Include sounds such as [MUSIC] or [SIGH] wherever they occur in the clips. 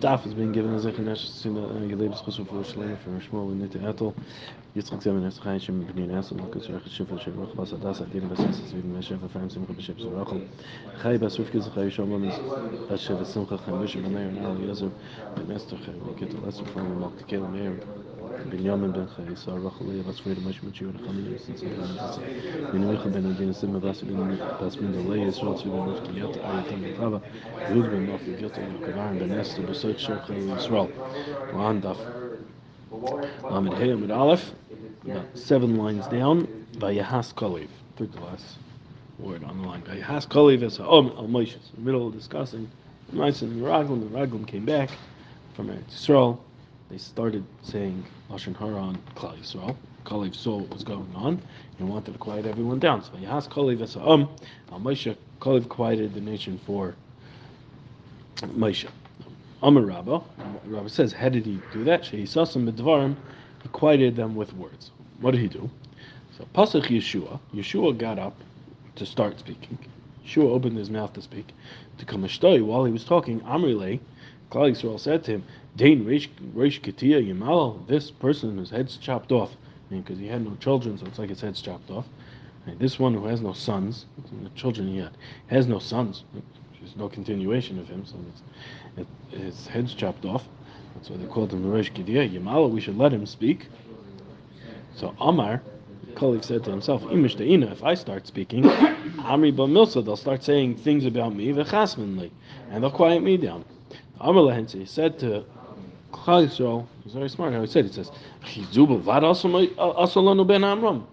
daf is being given as a chenesh to the gelebes chusuf for shleim for shmuel and nit etel yitzchak zemen es chayin shem bnei nas and lokas rech shifel shem roch bas adas adin bas es vidin meshem fafayim simcha b'shem zerachel chay basuf kiz chay shom lamis as shev simcha chamish b'nei and al yezer b'nester chay v'kit lesser from the mok tekel meir Binyamin ben Chay, so Rachel ben Adin Sim Bas bin Bas bin Delay Israel to ben Rifki Yat Ayatam ben Chava Yud Kavar ben Esther Wan Daf Lamed Hey Amid Aleph seven lines down Vayahas Kalev took the last word on the line Vayahas Kalev is Om Al Moshe in the middle of discussing Moshe and Raglim the Raglim came back from Eretz Yisrael they started saying Lashon Hara on Klal Yisrael. Kalev saw what was going on and wanted to quiet everyone down. So Yahas Kalev um, Al Moshe Kalev quieted the nation for Moshe. Amar Rabba, Rabba says, how did he do that? She saw some Midvarim, he quieted them with words. What did he do? So Pasach Yeshua, Yeshua got up to start speaking. Yeshua opened his mouth to speak. To come while he was talking, Amrile, Klal Yisrael said to him, Dain Reish Ketia Yamal, this person whose head's chopped off, I mean, because he had no children, so it's like his head's chopped off. And this one who has no sons, no children yet, has no sons. There's no continuation of him, so it, his head's chopped off. That's why they called him Reish Ketia Yamal. We should let him speak. So Amar, Kalev said to himself, if I start speaking, [COUGHS] Amri Bamilsa, they'll start saying things about me, and they'll quiet me down. Amar Lehensi said to Klal Yisrael, he's very smart how he said. He says, "Chizubel vad asolanu ben Amram."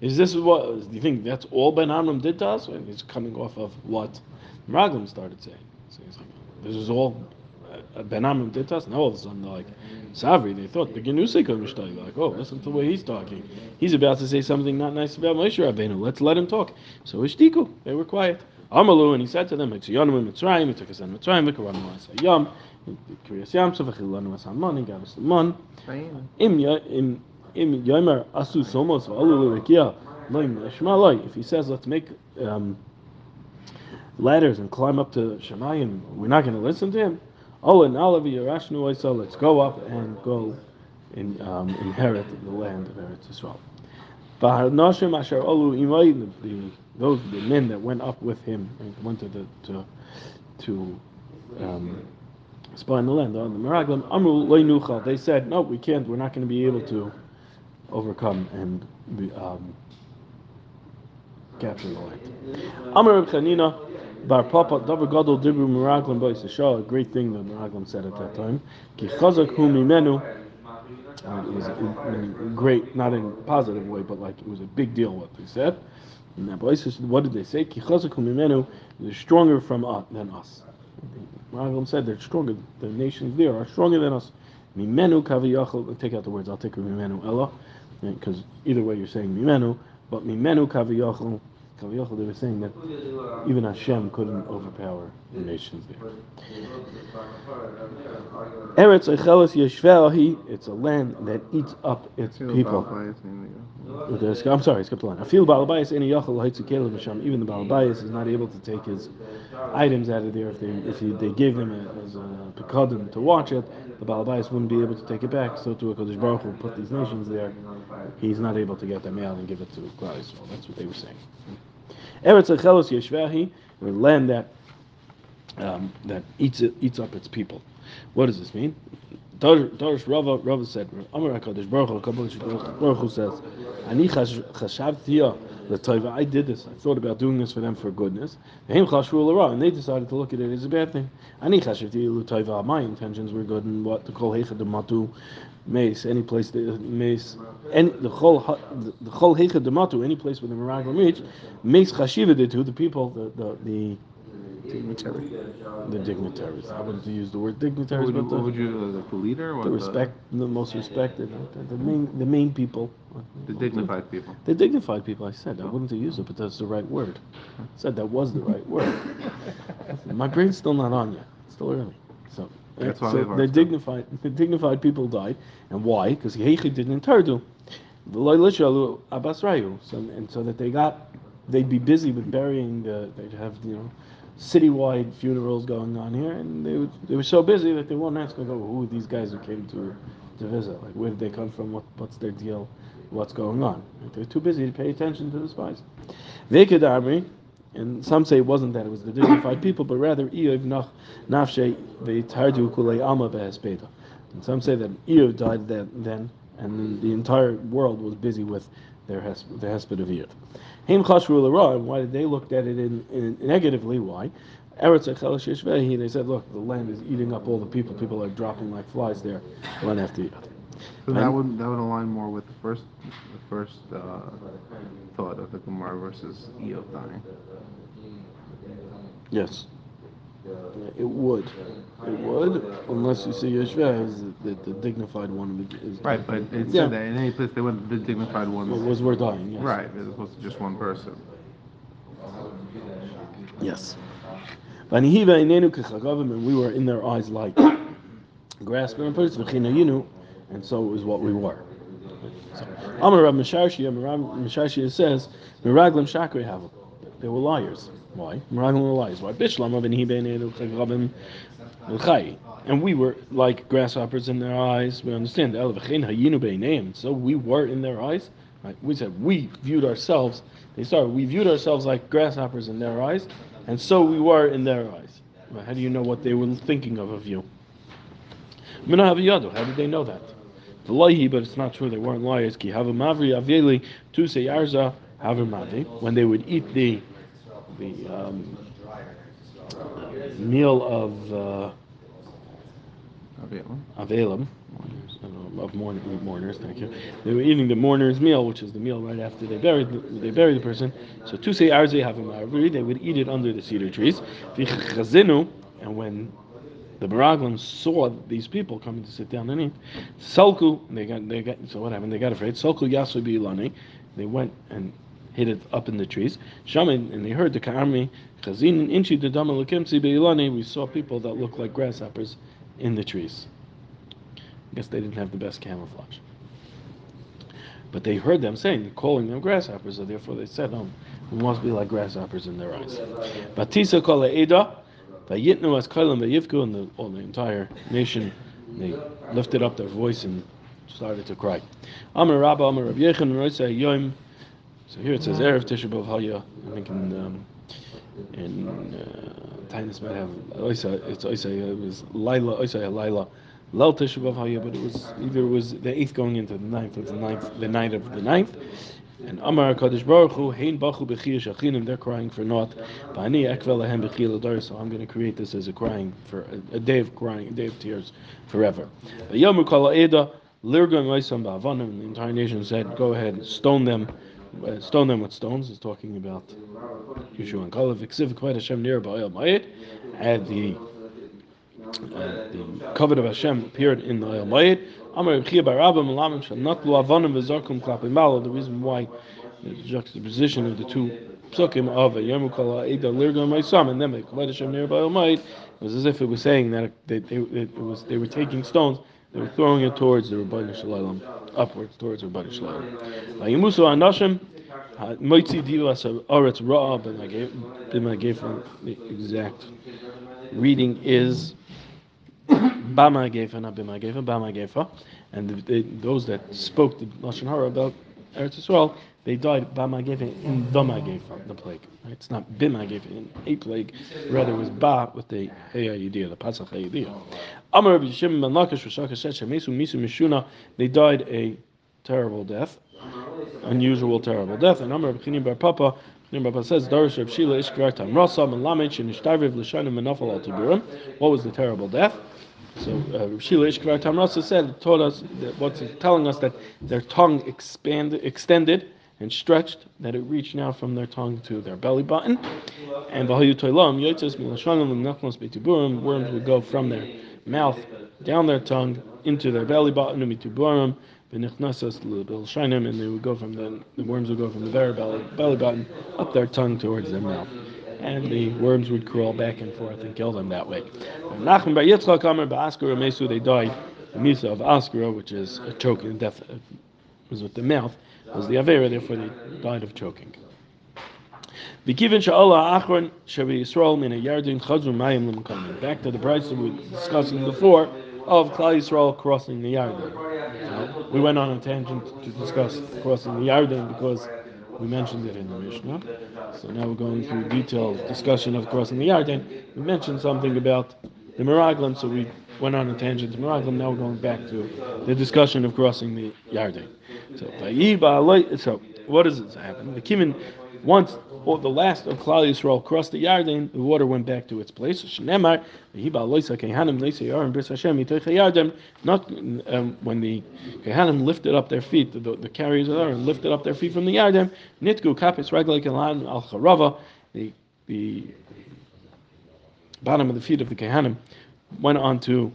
Is this what? Do you think that's all Ben Amram did to us? And he's coming off of what Raglam started saying. So he's like, "This is all uh, Ben Amram did to us." Now all of a sudden they're like, "Savri." They thought. Like, oh, listen to the way he's talking. He's about to say something not nice about Moshe Rabbeinu. Let's let him talk. So Ishtiku. They were quiet. Amalu, and he said to them, "Mitzyanim and Mitzrayim." Us on Mitzrayim. V'karanu Asayam. Kiryas Yamsuf, v'chilanu Asamon. He gave us the mon. Im yomer asu somos v'alu l'rekia loim l'shma loy. If he says, "Let's make um, ladders and climb up to Shemayim," we're not going to listen to him. Oh, and Alavi Yerashnu Oisa, let's go up and go and um, inherit the land of Eretz Yisrael. Those the men that went up with him and went to the to to um, spy in the land on the Meraglim, they said, No, we can't, we're not going to be able to overcome and um, capture the land. Amr Chanina, Bar Papa, Davar Gadol Dibru Meraglim Bois great thing that Meraglim said at that time. Ki Chazak Hu Mimenu, uh, it was a, great, not in a positive way, but like it was a big deal what they said. And that says, what did they say? They're stronger from us than us. Raglam said they're stronger. The nations there are stronger than us. Mimenu kaviyachol. Take out the words. I'll take mimenu ella, because either way you're saying mimenu. But mimenu kaviyachol. Kaviyachol. They were saying that even Hashem couldn't overpower the nations there. Eretz echeles yeshveahi. It's a land that eats up its people. I'm sorry, I skipped a line. I feel Balabayas any yachol haitzukele misham. Even the Balabayas is not able to take his items out of there if they if he, they gave him a, as a pekadim to watch it. The Balabayas wouldn't be able to take it back. So to a Kodesh Baruch Hu put these nations there, he's not able to get them out and give it to Klal Yisrael. That's what they were saying. Eretz echelos yeshveahi, a land that um, that eats it, eats up its people. What does this mean? Darish Rava, Rava said, Amar HaKadosh Baruch Hu, Baruch Hu says, Ani chashavti l'toiva, I did this, I thought about doing this for them for goodness, and they decided to look at it as a bad thing. Ani chashavti l'toiva, ah, my intentions were good, and what to call heichad matu, mace, any place, that mace, any, the the whole heichad matu, any place where the Meraglim reach, mace chashiva did to the people, the, the, the dignitary. The dignitaries. I wouldn't use the word dignitaries, What would, but what the, would you, uh, like the leader? What the respect, the most respected, the, the main, the main people. The, the dignified people. The dignified people. I said I wouldn't have used it, but that's the right word. I said that was the right word. [LAUGHS] My brain's still not on yet. It's still early. So. That's why so the stuff. dignified, the dignified people died, and why? Because Heichi didn't tardu, the Loilishalu Abbas Rayu, so and so that they got, they'd be busy with burying the, they'd have you know, citywide funerals going on here, and they, would- they were so busy that they weren't asking, go, oh, who are these guys who came to, to visit? Like, where did they come from? What, what's their deal? What's going on? Like, they're too busy to pay attention to the spies. Vekedamri, and some say it wasn't that, it was the dignified [COUGHS] people, but rather Eov nach nafshe veitardu kulei alma behespeda. And some say that Eov died then, then and the entire world was busy with their hes- the hesped of Eov. Haim chashru and why did they look at it in, in negatively? Why? Eretz echel they said, look, the land is eating up all the people. People are dropping like flies there, one after the other. So that would that would align more with the first the first uh, thought of the Gemara versus Eov dying. Yes. It would. It would, unless you see Yeshua as the, the dignified one. Is, Right, but it said Yeah. that in any place they went the dignified ones. was we're dying. Yes. Right, as opposed to just one person. Yes. Vanihiva inenu kechagavim, and we were in their eyes like [COUGHS] grass birds, v'chinayinu, and so it was what we were. So, Amar Rav Misharshi, Amar Misharshi says, Miraglim shakri have They were liars. Why? Were liars. Why? And we were like grasshoppers in their eyes. We understand. So we were in their eyes. Right? We said we viewed ourselves. They started. We viewed ourselves like grasshoppers in their eyes, and so we were in their eyes. Well, How do you know what they were thinking of of you? How did they know that? The loihi, but it's not true. They weren't liars. When they would eat the the um, meal of uh, Avelim, I don't know, of mourn- mourners, thank you. They were eating the mourner's meal, which is the meal right after they buried the, they buried the person. So to say arze have they would eat it under the cedar trees. And when the Baraglim saw these people coming to sit down and eat, Salku, they got they got so what happened? They got afraid. Salku yasu bi'ilani, they went and hid it up in the trees. Shaman, and they heard the Ka'armi, Chazin inchi the bi'ilani, we saw people that looked like grasshoppers in the trees. I guess they didn't have the best camouflage. But they heard them saying, calling them grasshoppers, so therefore they said, oh, we must be like grasshoppers in their eyes. Batisa kol eda, vayitnu as kailam vayivku, and the, all the entire nation, they lifted up their voice and started to cry. Amar Rabba, Amar Rabbi Yechon, Roisa Yom. So here it says Erev Tisha B'Av Haya. I think in um, in uh, Tainus might have Oisa. It's Oisa. It was Laila. Oisa Laila. Lel Tisha B'Av Haya, but it was either it was the eighth going into the ninth, or the ninth, the night of the ninth. And Amar Kadosh Baruch Hu Hein Bachu Bechiyah Shachinim. They're crying for naught. Ba'ani Ekvel Lahem Ladar. So I'm going to create this as a crying for a, a day of crying, a day of tears forever. Yomu Kala Eda. Lirgan Raisam Ba'avanim. The entire nation said, "Go ahead, stone them." Uh, stone them with stones is talking about Yeshua and Kalev. Ksiv Kved Hashem near Ba'al Mayit. Had the uh, the covenant of Hashem appeared in the Oil Mayit. Amar Rechia Barabba Malamim Shal Not Lu Avanim V'Zarkum Klapim. The reason why the juxtaposition of the two psukim of a Yom Kala Eda Lirgan Maisam and then Kved Hashem near Ba'al Mayit was as if it was saying that they, they, it was they were taking stones. They were throwing it towards the Rabbi Shalom, upwards towards Rabbi Shalom. Vayimusu anashim moitzi divas aretz ra'a b'ma gave the exact reading is bama gefa not b'ma gefa bama gefa and the, the, those that spoke the lashon hara about Eretz Yisrael they died bama gefa in dama gefa the plague right? it's not bima gefa in a plague rather it was ba with the hey idea the pasach idea Amar ben Lakish mishuna they died a terrible death unusual, terrible death. And Amar Bar Papa, Bar Papa says, Darish Shila L'shanim Menafal Al Tiburim. What was the terrible death? So uh, Reb Shila Ishkvar Tam Rasa said, taught us, that what's telling us that their tongue expanded, extended and stretched, that it reached now from their tongue to their belly button. And V'hayu Toilam Yotzes Milashanim L'Nechlos B'Tiburim, worms would go from their mouth down their tongue into their belly button, Mituburim, and they would go from the, the worms would go from the very belly, belly button up their tongue towards their mouth. And the worms would crawl back and forth and kill them that way. Nachman Bar Yitzchak Amar Ba'askara Mesu, they died the Misa of Askara, which is a choking, death was with the mouth, was the Avera, therefore they died of choking. V'kivin achron Yisrael min mayim l'makamin. Back to the price that we were discussing before of Klal Yisrael crossing the Yarden. So we went on a tangent to discuss crossing the Yarden because we mentioned it in the Mishnah. So now we're going through detailed discussion of crossing the Yarden. We mentioned something about the Miraglim, so we went on a tangent to Miraglim. Now we're going back to the discussion of crossing the Yarden. So, so what does it happen? The Kimin, once or the last of Klal Yisrael crossed the Yarden, the water went back to its place. Shnemar, not um, when the Kehanim lifted up their feet, the, the carriers of Aaron lifted up their feet from the Yarden, nitgu kapis al charava, the the bottom of the feet of the Kehanim went on to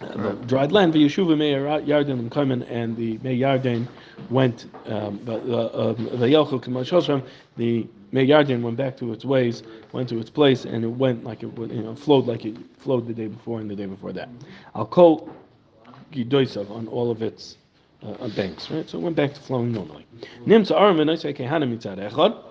uh, the dried land. The Yeshuva Mei Yarden and Kaiman and the Yarden went. Um, the uh, um, Yelchel the Mei Yarden went back to its ways, went to its place, and it went like it would, you know flowed like it flowed the day before and the day before that. I'll call Gidoisav on all of its uh, banks, right? So it went back to flowing normally. Echad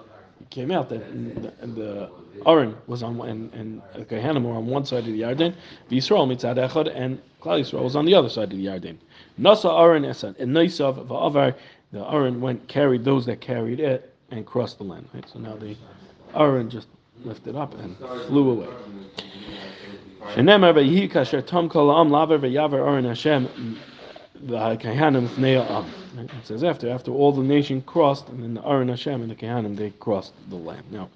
came out that and the Aaron was on and and Kehanim were on one side of the Yarden, Yisrael mitzad echad, and Klal Yisrael was on the other side of the Yarden. Nasa Aaron esan and Noisav va'avar. The Aaron went carried those that carried it and crossed the land. Right? So now the Aaron just lifted up and flew away. Shenemar v'yihi kasher tom kol am laver v'yaver Aaron Hashem the Kehanim Am. It says after after all the nation crossed, and then the Aaron Hashem and the Kehanim they crossed the land. Now,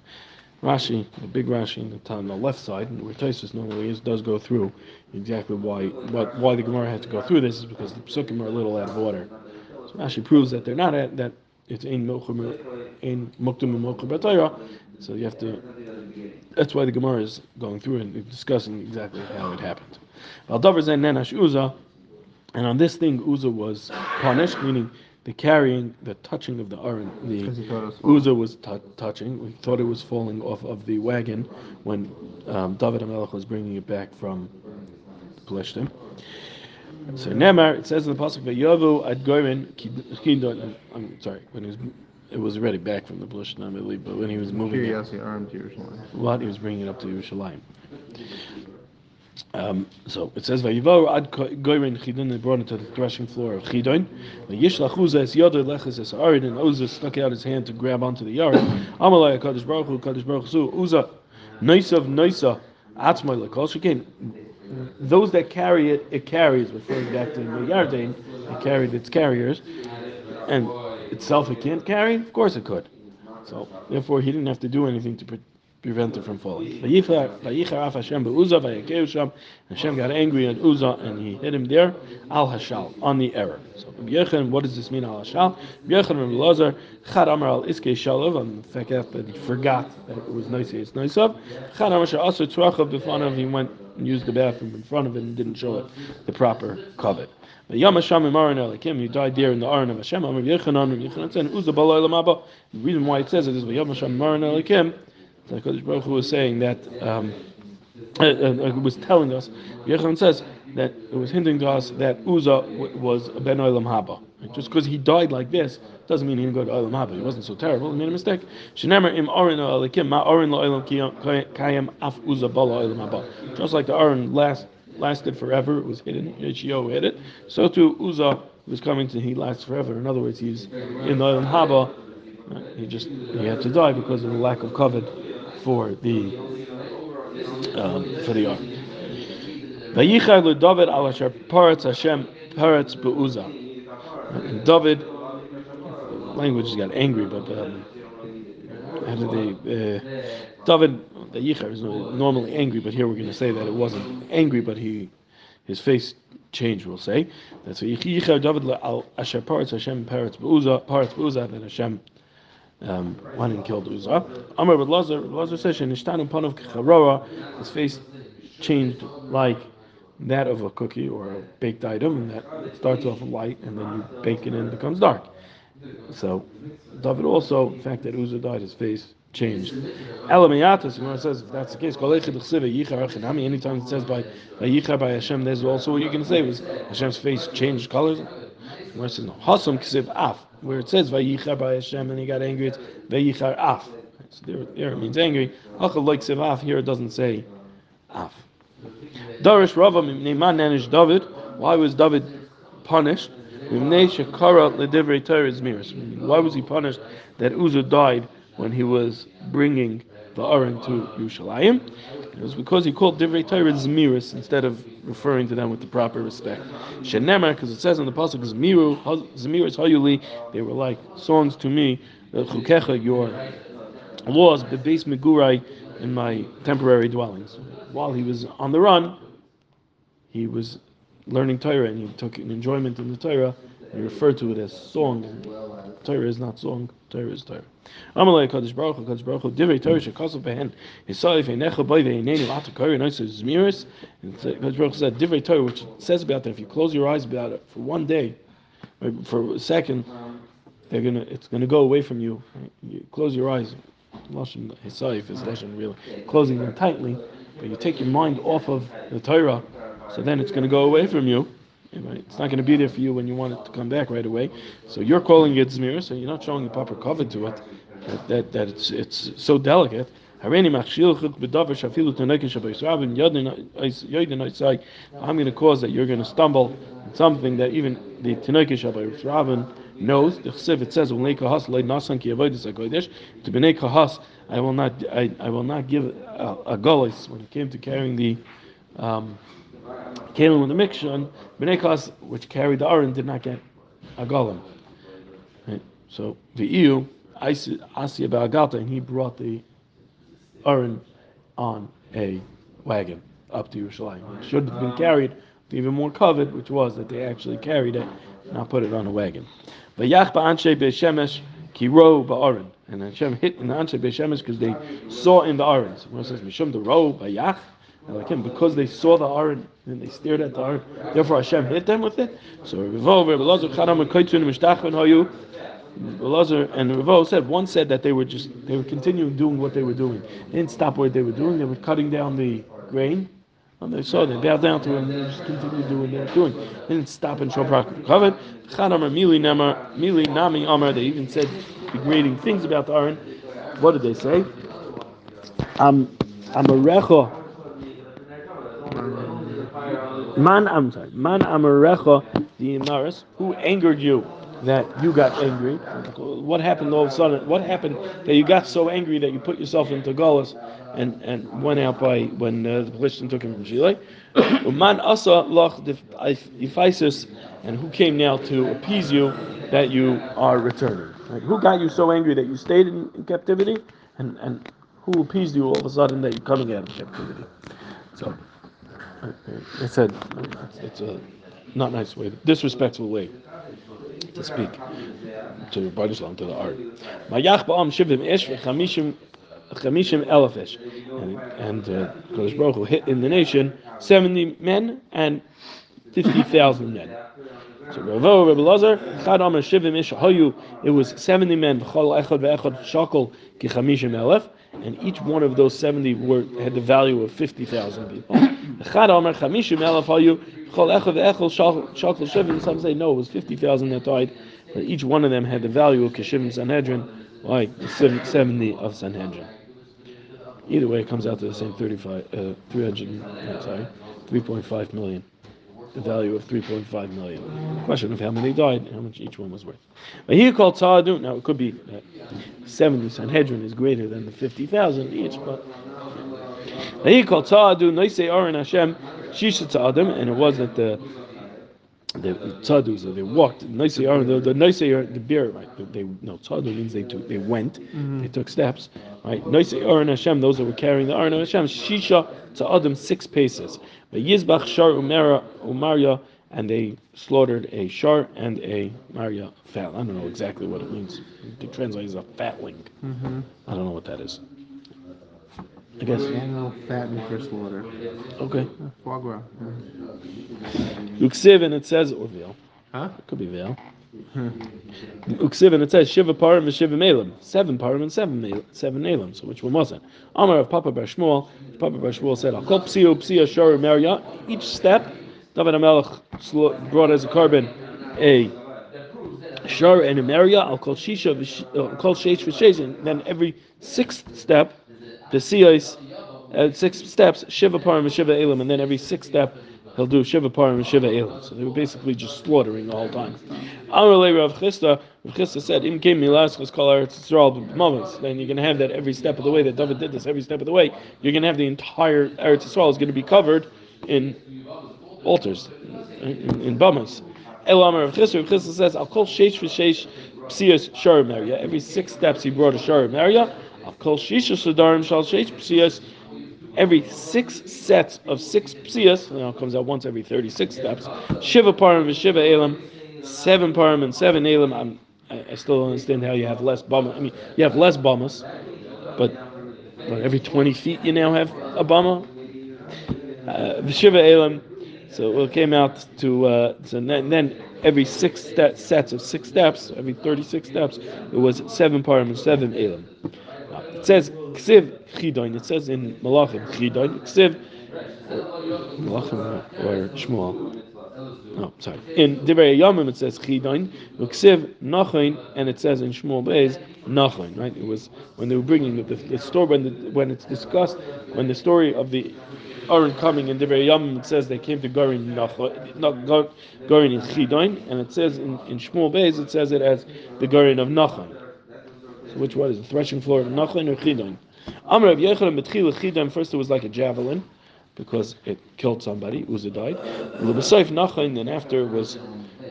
Rashi, the big Rashi in the, on the left side, where Taisus normally is, does go through exactly why what, why the Gemara had to go through this is because the Psukim are a little out of order. So Rashi proves that they're not at, that it's in in Muktum and So you have to. That's why the Gemara is going through and discussing exactly how it happened. Al Davar Zen Nenash and on this thing, Uzzah was punished, meaning the carrying, the touching of the Aaron. The Uzzah was t- touching. We thought it was falling off of the wagon when um, David Amelech was bringing it back from Plishtim. So Nemar, it says in the pasuk, "Vayovu ad goyim kidon." I'm sorry, when he was, it was already back from the Plishtim, I believe, but when he was moving it, what he was bringing it up to Yerushalayim. Um, so it says, "Vayivaru ad goyrin chidon." They brought it to the threshing floor of chidon. Vayishlach Uzzah es yoder leches es arid, and Uzzah stuck out his hand to grab onto the yard. Amalei Kadosh Baruch Hu, Kadosh Baruch Hu, Uzzah, noisav noisa, atzmai lekol shekin. Those that carry it, it carries. Referring back to the Yardain, it carried its carriers, and itself it can't carry. Of course it could. So therefore, he didn't have to do anything to prevent it from falling. Hashem got angry at Uzzah and he hit him there, al hashal, on the error. So what does this mean, al hashal? Yechon Rabbi Lazar, chad amar al iske shalov, on the fact that he forgot that it was nice, it's nice of. Chad amar sha'asr tzrachav b'fanav, he went and used the bathroom in front of it and didn't show it the proper covet. But Yom Hashem Imaran Elikim, he died there in the Aron of Hashem. Amar Yechanan, Yechanan said, Uzzah b'lo elam The reason why it says it is Yom Hashem Imaran Elikim, the Kodesh Baruch Hu was saying that, um, uh, uh, uh was telling us, Yechon says that it was hinting to us that Uzzah w- was Ben Olam Haba. Just because he died like this doesn't mean he didn't go to Olam Haba. He wasn't so terrible. He made a mistake. Im Elikim ma Arin lo Kayem af Uzzah bala Olam Haba. Just like the Arin last lasted forever, it was hidden. Yeshio hid it. So too Uzzah was coming to he lasts forever. In other words, he's in the Olam Haba. He just he had to die because of the lack of covet for the um, for the ark. Vayichar David al asher paratz Hashem paratz be'uza. And David, language got angry, but um, how did they? Uh, David, the is normally angry, but here we're going to say that it wasn't angry, but he, his face changed. We'll say that's Yichar David al asher paratz Hashem paratz be'uza paratz be'uza. Then Hashem um, one and killed Uzzah. Amr but Lazar, Lazar says, "Nishtanu panav kecharora." His face changed like that of a cookie or a baked item, and that starts off light and then you bake it and it becomes dark. So David also, the fact that Uzzah died, his face changed. Elamiyatas, when it says if that's the case, anytime it says by by Yichar by Hashem, there's also what you can say was Hashem's face changed colors. Where it Hasam Ksiv Af where it says Vayichar by Hashem and he got angry, it's Vayichar Af. So there, there it means angry. Achal like sevaf. Here it doesn't say af. Darish Rava Neiman Nanish David. Why was David punished? Why was he punished that Uzzah died when he was bringing Aron to Yerushalayim? It was because he called Divrei Torah Zmiris instead of referring to them with the proper respect. Shenemar, because it says in the pasuk Zmiru, Zmiris Hayuli, they were like songs to me. Uh, Chukecha, your laws, base Megurai, in my temporary dwellings. While he was on the run, he was learning Torah and he took an enjoyment in the Torah. He referred to it as song. Torah is not song. Torah is Torah. Amalei Kadosh Baruch Hu Kadosh Baruch Hu Divrei Torah Shekasav Behen Yisai Veinecha Boy Veinenu Ata Korah Noisa Zmiris. And Kadosh Baruch Hu said Divrei Torah which says about that if you close your eyes about it for one day for a second they're gonna it's gonna go away from you you close your eyes Lashon Hisaif is Lashon really closing them tightly but you take your mind off of the Torah so then it's to go away from you it's not going to be there for you when you want it to come back right away. So you're calling it zmir, so you're not showing the proper cover to it. That, that, that it's it's so delicate. I'm going to cause that you're going to stumble in something that even the Tanoikish Shabbai Rabin knows. The Chsiv it says, To Bnei Kahas, I will not I, I will not give a, a gullus when it came to carrying the um, Kalim with the Mikshon, Bnei Klas, which carried the Aron, did not get a golem. Right? So the EU, Asya Ba'agalta, and he brought the Aron on a wagon up to Yerushalayim. It should have been carried even more covered, which was that they actually carried it, and not put it on a wagon. Vayach ba'anshe be'shemesh kiro ba'aron. And Hashem hit in the anshe be'shemesh because they saw in the Aron. So it says, Mishum the ro like him, because they saw the Aron and they stared at the Aron, therefore Hashem hit them with it. So Revo, Rebelazar, Chanam, and Mishtachon, Hayu, Belazar and Revo said, one said that they were just, they were continuing doing what they were doing. They didn't stop what they were doing, they were cutting down the grain. And they saw, they bowed down to him, and they just continued doing what they were doing. They didn't stop and show Covered. Chanam, Mili, Namar, Mili, Nami, Amar, they even said degrading things about the Aron. What did they say? Um, Amarecho, Man, I'm sorry, Man Amarecha the Imaris, who angered you that you got angry? What happened all of a sudden? What happened that you got so angry that you put yourself into Golas and, and went out by when uh, the Philistine took him from Shilei? [COUGHS] Man Asa Lach Ephisus, and who came now to appease you that you are returning? Right? Who got you so angry that you stayed in, in captivity? And, and who appeased you all of a sudden that you're coming out of captivity? So. I said it's a not nice way, disrespectful way to speak to Baruch to the art. Mayach ba'am shivim ish v'chamishim chamishim elef ish, and uh, Kodesh Baruch Hu hit in the nation seventy men and fifty thousand men. So Ravo Rebbe Lazar Chad Amar Shivim Ish Hayu. It was seventy men. V'chol Echad ve'Echad Shakel ki chamishim elef and each one of those 70 were, had the value of 50,000 people. Some say no, it was 50,000 that died, but each one of them had the value of Keshivim Sanhedrin, like 70 of Sanhedrin. Either way, it comes out to the same 35, uh, 300, sorry, 3.5 million the value of 3.5 million. Question of how many died how much each one was worth. But here called Tzadun, now it could be that 70 Sanhedrin is greater than the 50,000 each, but he called Tzadun, Noisei Aron Hashem, Shisha Tzadim, and it was that the the tzadus, they walked. Noisei Aron, the, the Noisei the beer, right? They no tzadu means they took, they went, mm-hmm. they took steps, right? Noisei Aron Hashem, those that were carrying the Aron Hashem, Shisha Tzadim, six paces. Yizbach Shar Umera Umaria, and they slaughtered a shar and a maria fat. I don't know exactly what it means. It translates as a fatling. Mm-hmm. I don't know what that is. I guess. Animal fattened for slaughter. Okay. Foie gras. Uksiv, and it says, or veal. Huh? It could be veal. [LAUGHS] Uksiv, and it says Shiva Parim and Shiva Melim. Seven Parim and seven seven Melim. So which one was it? Amar of Papa Bar Shmuel. Papa Bar Shmuel said, Akol Psio Psia Shar Maria. Each step, David HaMelech brought as a carbon a Shar and Emeria, I'll call Shisha, I'll uh, call Sheish V'Sheish, and then every sixth step, the Siyos, at six steps, Shiva Parim Shiva Elam, and then every sixth step, he'll do Shiva Parim and Shiva Elam. So they were basically just slaughtering the whole time. Amar Rav Chisda, Rav Chisda said, Im Kim Milaskos Kol Eretz. Then you're going to have that every step of the way, that David did this every step of the way, you're going to have the entire Eretz Yisrael is going to be covered in altars, in, in bummers. Elamar Rav Chisda, Rav Chisda says, I'll call Sheish V'Sheish Psiyas Sharim area. Every six steps he brought a Sharim area. I'll Shisha Sadarim Shal Psiyas every six sets of six psias, you know, comes out once every 36 steps. Shiva parim Shiva elam, seven parim and seven elam. I'm, I, I still don't understand how you have less bama. I mean, you have less bamas, but, but every 20 feet you now have a bama. Uh, Shiva elam. So it came out to uh, so then, then every six sets of six steps, every 36 steps, it was seven parim and seven elam. It says ksiv chidoin. It says in Malachim chidoin. Ksiv Malachim uh, or Shmuel. Oh, sorry. In Divrei Yomim it says chidoin. Ksiv nachain, and it says in Shmuel Beis nachain. Right? It was when they were bringing the, the, story when the, when it's discussed when the story of the Aaron coming in Divrei Yomim it says they came to Gorin Nachain, not Gorin in chidoin, and it says in, in Shmuel Beis it says it as the Gorin of Nachain. Which is the threshing floor of Nachlin or Chidon? Amr of Yechanan Betchil Chidon, first it was like a javelin, because it killed somebody, Uzzah died. Lebesayf Nachlin, then after it was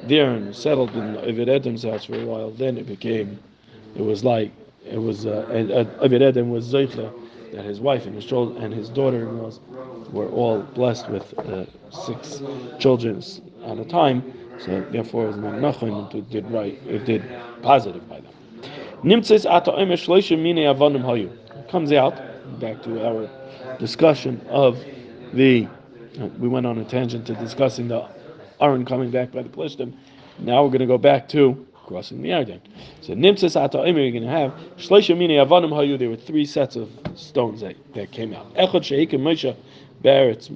there and settled in Evid Edom's house for a while, then it became, it was like, it was, uh, Evid Edom was Zeicha, that his wife and his children and his daughter-in-laws were all blessed with uh, six children at a time. So therefore, his name Nachon did right, it did positive by them. Nimtzis ata omer shloisha mine hayu. Comes out back to our discussion of the. Uh, we went on a tangent to discussing the Aaron coming back by the Plishtim. Now we're going to go back to crossing the Yarden. So nimtzis ata omer you're going to have shloisha mine avonim hayu. There were three sets of stones that, that came out. Echad sheikim Moshe be'eretz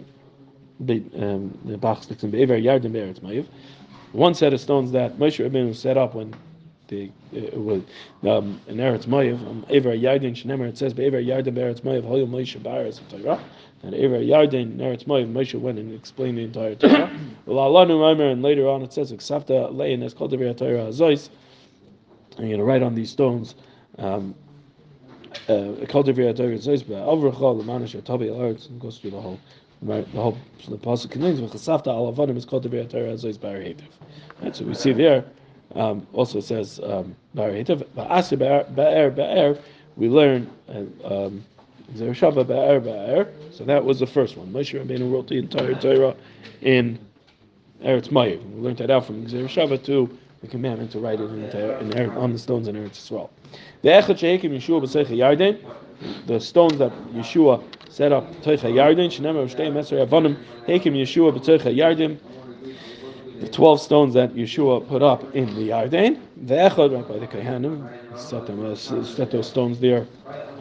the um, the Bach sticks in Be'ever Yarden be'eretz Mayiv. One set of stones that Moshe Rabbeinu set up when the it was um, in Eretz Moav, um, Ever Yardin Shnemer. It says Ever Yardin Eretz Moav Hoyel Moshe Baras Torah. And Ever Yardin Eretz Moav Moshe went and explained the entire Torah. [COUGHS] and later on it says Lein is called the Torah Azois. And you're gonna write on these stones. Um, uh, called the Torah Azois, but Avrachal the Manish Tabi Arts and goes through the whole. Right, the whole the pasuk contains v'chasafta al avadim is called the Torah Azois Bar Right, so we see there um, also says um, we learn uh, um, so that was the first one. Moshe Rabbeinu wrote the entire Torah in Eretz Mayiv. We learned that out from Gzer Shava to the commandment to write it in, in, on the stones in Eretz Yisrael. The Echad Shehekim Yeshua B'Seicha Yarden, the stones that Yeshua set up Yarden, Avonim Yeshua Yarden, the 12 stones that Yeshua put up in the Yarden, the Echad, right by the Kohanim, set, them, uh, set those stones there,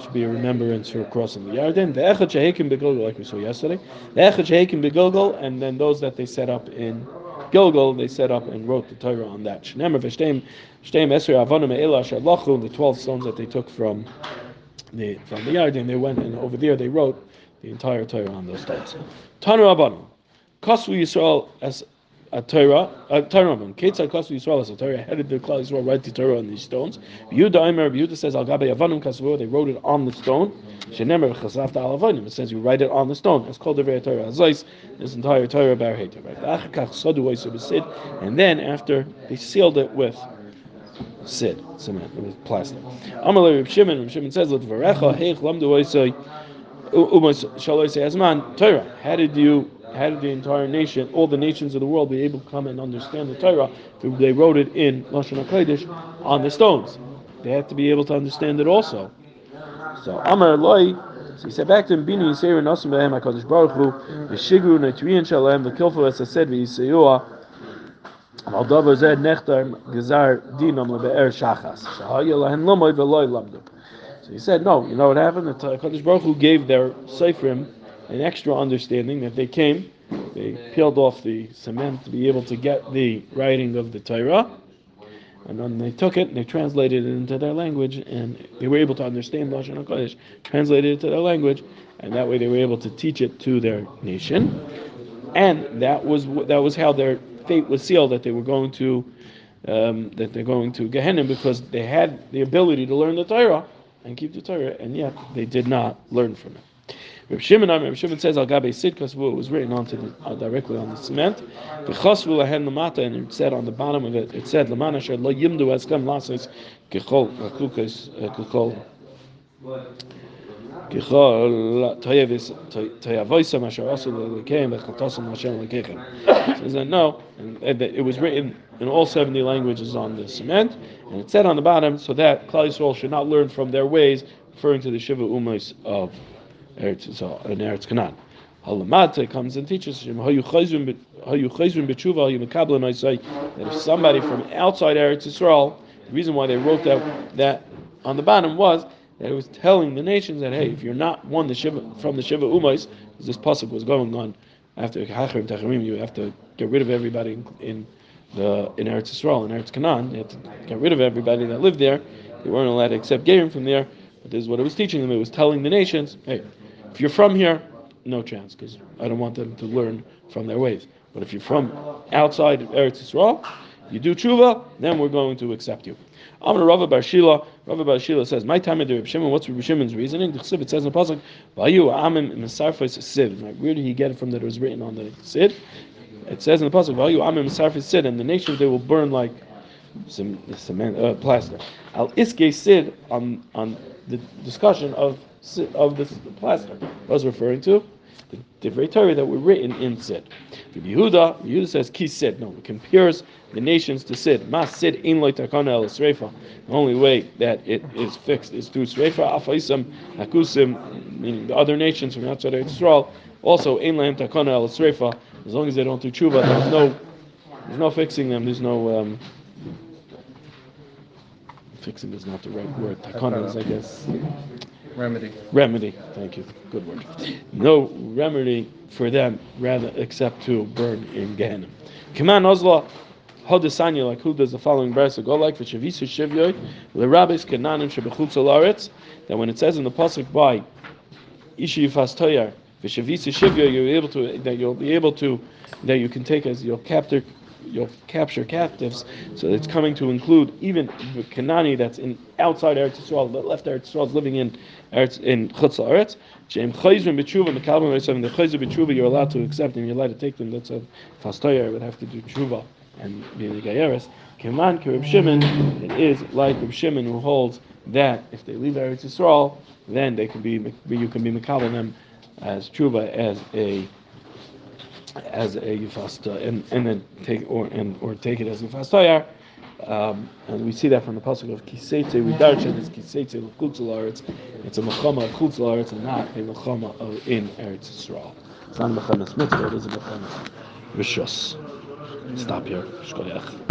should be a remembrance for crossing the Yarden. The Echad Shehekim Begilgal, like we saw yesterday. The Echad Shehekim Begilgal, and then those that they set up in Gilgal, they set up and wrote the Torah on that. Shnemer v'shteim, shteim esrei avonim e'ela shalachu, the 12 stones that they took from the from the Yarden, they went and over there they wrote the entire Torah on those stones. Tanu Abanim. Kosu Yisrael as a Torah, a Torah. Ketzad Kasu Yisrael as a Torah. How did the Klal Yisrael write the Torah on these stones? Yehuda Aimer, Yehuda says Al Gabe Avanim Kasvu. They wrote it on the stone. Shenemer Chazafta Al Avanim. It says you write it on the stone. It's called the very Torah Azais. This entire Torah Bar Hater. Right. And then after they sealed it with sid cement with plastic. Amalei Reb Shimon. Reb Shimon says, "Let v'recha heich lamdu oisei umas shaloisei azman Torah." How did you how did the entire nation, all the nations of the world, be able to come and understand the Torah? They wrote it in Lashon HaKodesh on the stones. They had to be able to understand it also. So Amar Loi, so he said back to him, Bini Yisrael Nasim Behem HaKadosh Baruch Hu, Yeshigru Netriyan Shalem, V'kilfu Es Ased V'Yisayua, Al Davar Zed Nechtar Gezar Dinam LeBe'er Shachas, Shahaya Lahen Lomoy V'Loi Lamdu. So he said, no, you know what happened? The Kadosh Baruch Hu gave their Seifrim an extra understanding that they came, they peeled off the cement to be able to get the writing of the Torah. And then they took it and they translated it into their language, and they were able to understand Lashon Hakodesh, translated it to their language, and that way they were able to teach it to their nation. And that was that was how their fate was sealed that they were going to um, that they're going to Gehenna because they had the ability to learn the Torah and keep the Torah, and yet they did not learn from it. Reb Shimon, Reb Shimon says Al Gabe Sid because it was written onto the, uh, directly on the cement. The Chosvu Lahen Lamata, and it said on the bottom of it, it said Lamana Sher Lo Yimdu Eskam Lasis Asu Lekeim Vechatosam Hashem Lekechem. Says that no, and it was written in all seventy languages on the cement, and it said on the bottom so that Klal Yisrael should not learn from their ways, referring to the Shiva Umais of Eretz so in Eretz Canaan. Halamata comes and teaches him how you chayzun b'tshuva you mekabel and I say that if somebody from outside Eretz Yisrael, the reason why they wrote that that on the bottom was that it was telling the nations that hey, if you're not one the shiva from the shiva umais, this pasuk was going on after Hacharim Tacharim, you have to get rid of everybody in, in the in Eretz Yisrael in Eretz Canaan. You have to get rid of everybody that lived there. They weren't allowed to accept Gerim from there. But this is what it was teaching them. It was telling the nations, hey, if you're from here, no chance, because I don't want them to learn from their ways. But if you're from outside of Eretz Yisrael, you do tshuva, then we're going to accept you. Amar Rava Bar Shila, Rava Bar Shila says, My time at Reb Shimon, what's Reb Shimon's reasoning? The Chsiv, it says in the Pasuk, Vayu Amim Mesarfes Sid. Like, Where did he get it from that it was written on the Sid? It says in the Pasuk, Vayu Amim Mesarfes Sid, and the nations they will burn like cement, uh, plaster. Al Iske Sid, on, on the discussion of of this plaster, what was referring to? The Divrei Torah that were written in Sid. The Yehuda, Yehuda says Ki Sid. No, it compares the nations to Sid. Ma Sid in loy takana el Sreifa. The only way that it is fixed is through Sreifa. Afaisam Hakusim, meaning the other nations from outside Israel, also in lahem takana el Sreifa. As long as they don't do tshuva, there's no there's no fixing them. There's no um, fixing is not the right mm-hmm. word. Takana is, I guess, Remedy. remedy. Thank you. Good word. No remedy for them, rather except to burn in Gehenna. Kaman Ozla Hodesanya, like who does the following verse go like for Shavisu Shivyoy, Lerabes Kananim Shebechutz Alaretz, that when it says in the pasuk by Ishi Toyar, for Shavisu Shivyoy, you're able to that you'll be able to that you can take as you'll capture you'll capture captives. So it's coming to include even the Kanani that's in outside Eretz Yisrael, that left Eretz Yisrael is living in Eretz in Chutz Eretz. Shem Chayzrim B'Tshuva the Chayzrim B'Tshuva you're allowed to accept and you're allowed to take them. That's a Fastoyer would have to do Tshuva and be the Gayeres. Keman Kerib Shimon, it is like Reb Shimon who holds that if they leave Eretz Yisrael, then they can be you can be Mekabel them as Tshuva as a as a yufasta and and then take or and or take it as yufastayar. Um, and we see that from the pasuk of kiseitze ridarshan is kiseitze l'kutzelaretz. It's a mechama of kutzelaretz and not a mechama of in Eretz Yisrael. It's not a mechamas mitzvah. It is a mechamas rishus. Stop here. Shkoyach.